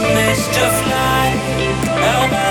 missed a flight.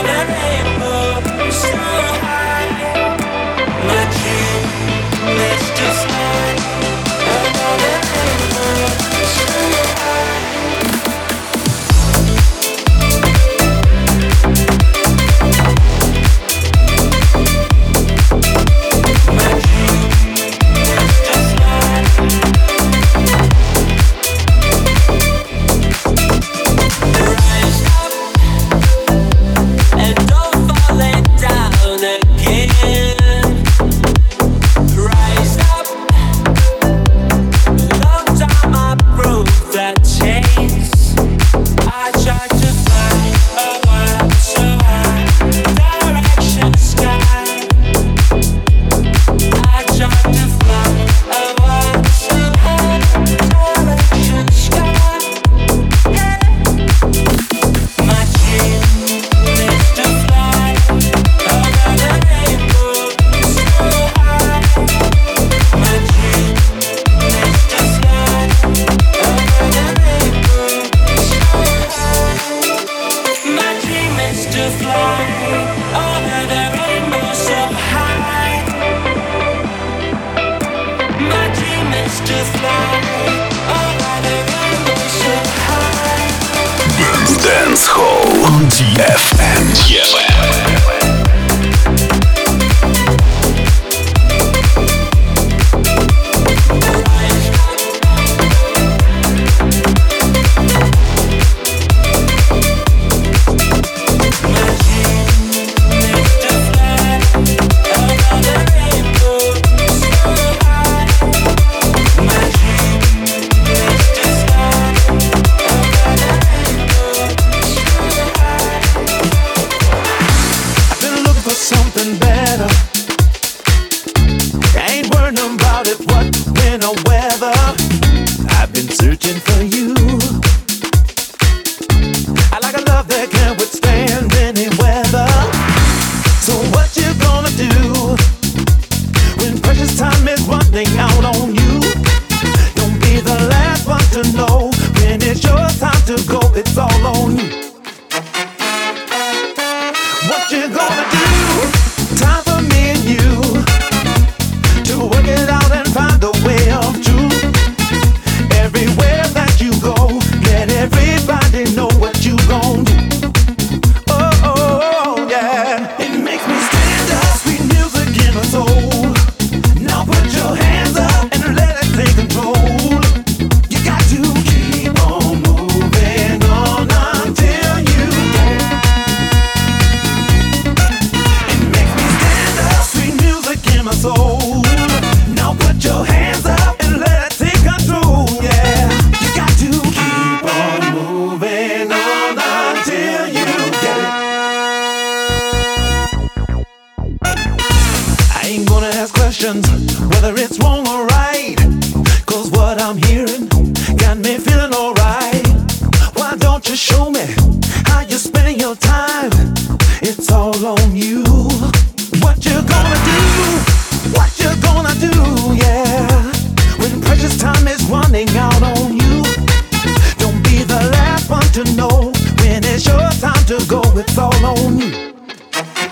when it's your time to go, it's all on you.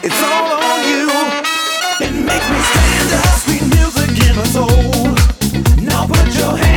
It's all on you. And make me stand up, sweet music in my soul. Now put your hands.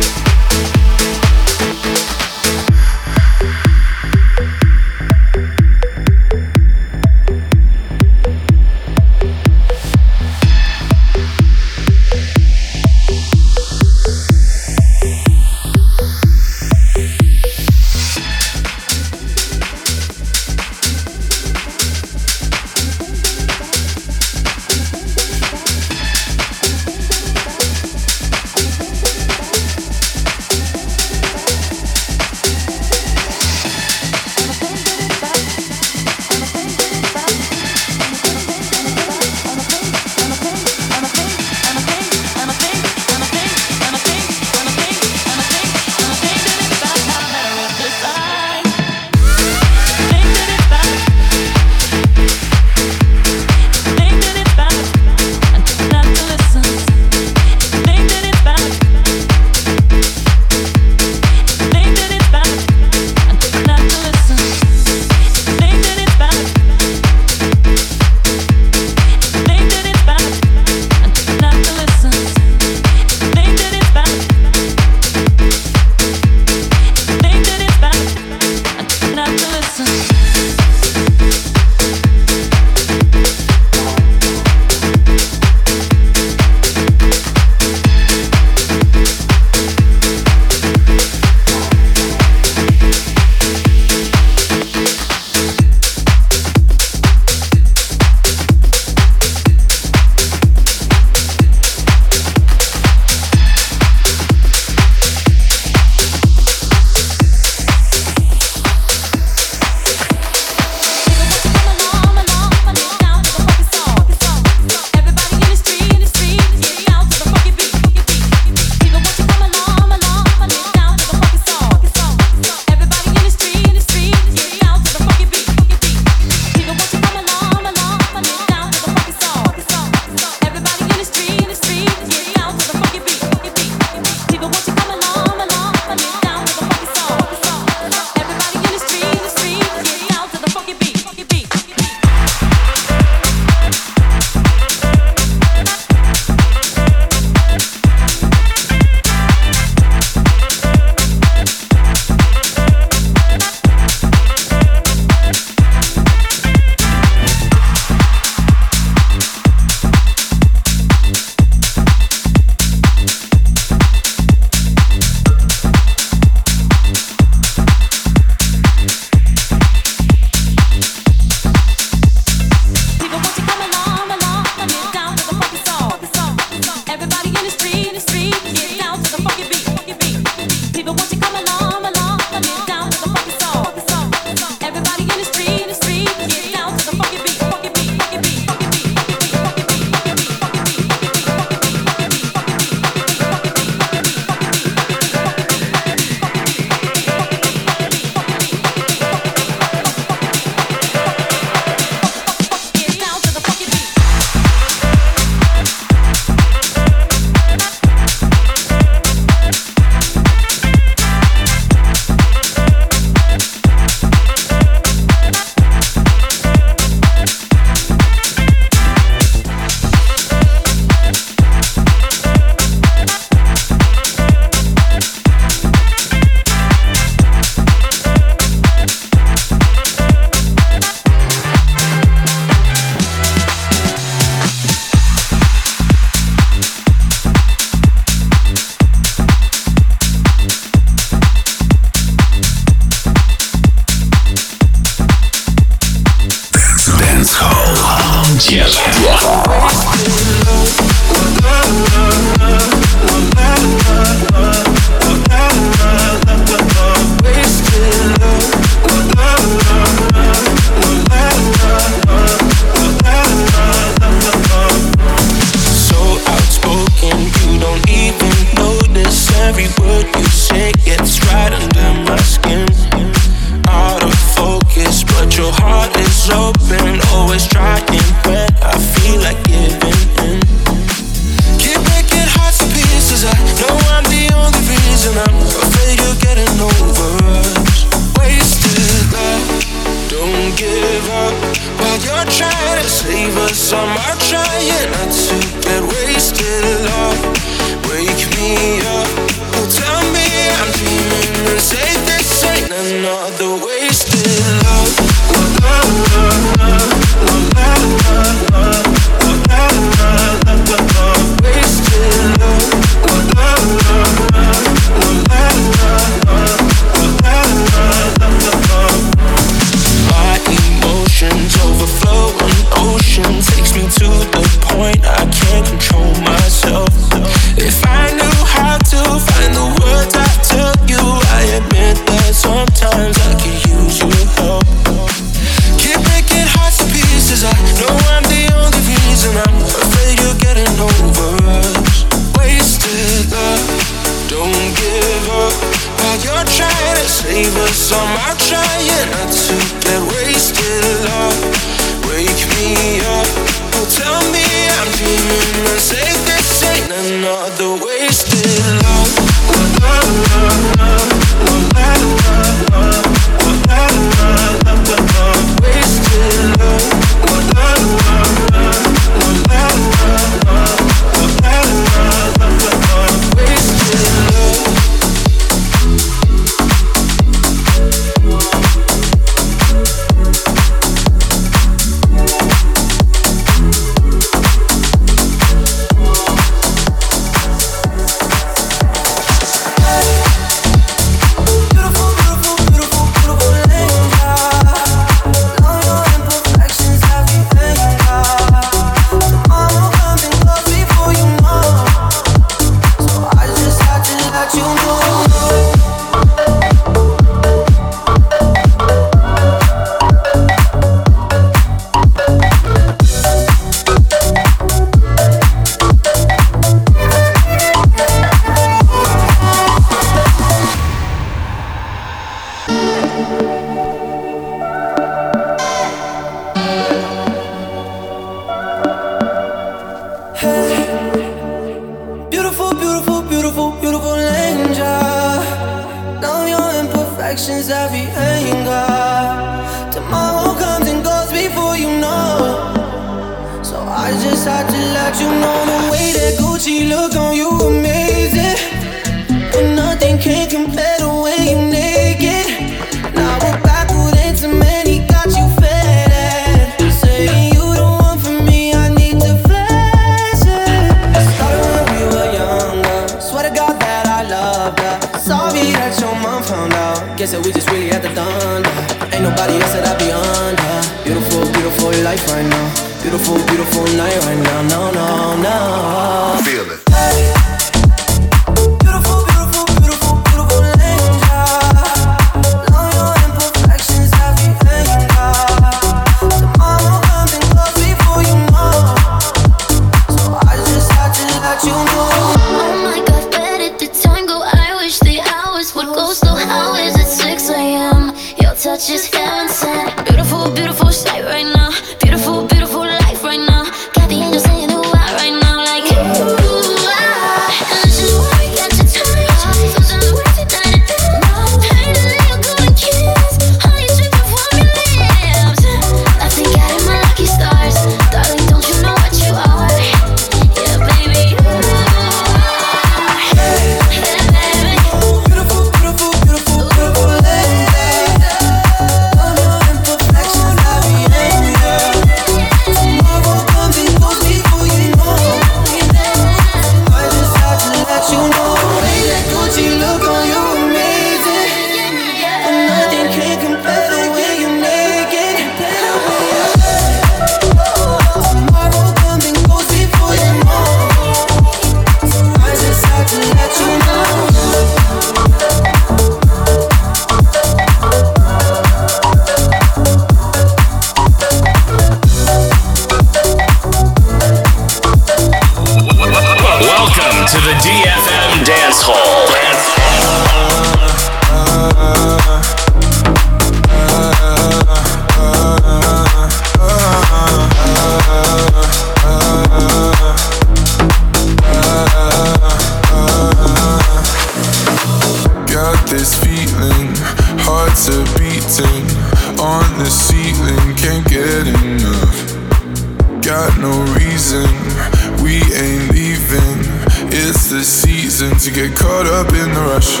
the season to get caught up in the rush.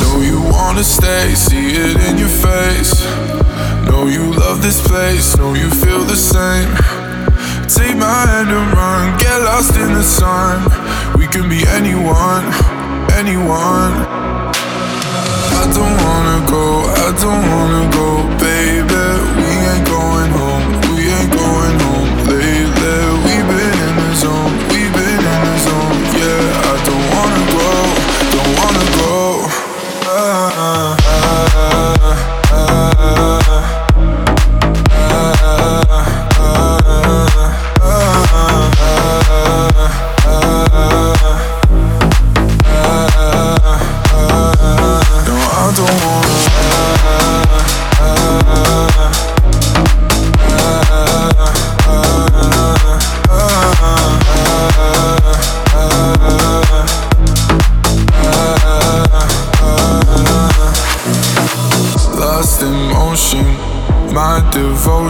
Know you wanna stay, see it in your face. Know you love this place, know you feel the same. Take my hand and run, get lost in the sun. We can be anyone, anyone. I don't wanna go, I don't wanna go,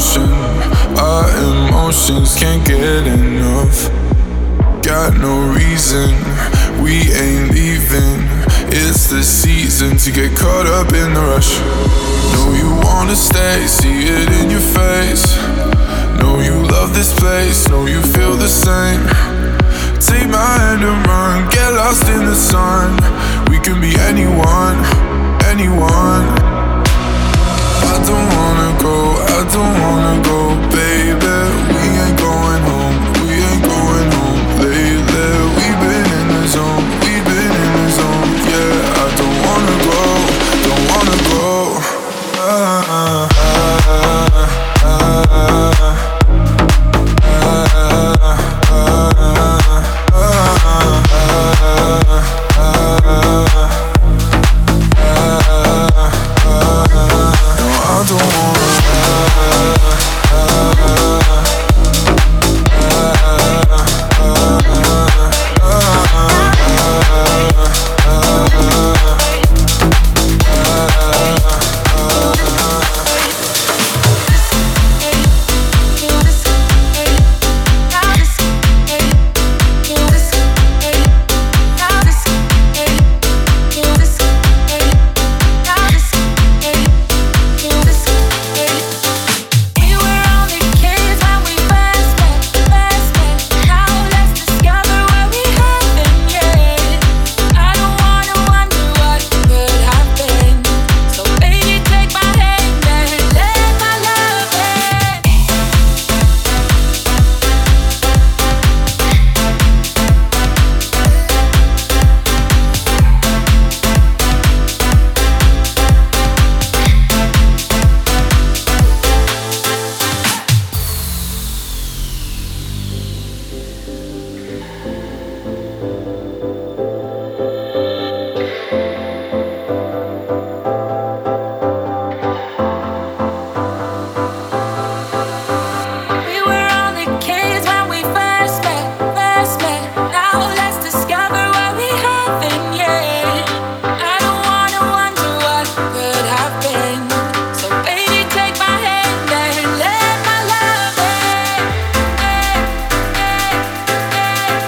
devotion. Our emotions can't get enough. Got no reason, we ain't leaving. It's the season to get caught up in the rush. Know you wanna stay, see it in your face. uh,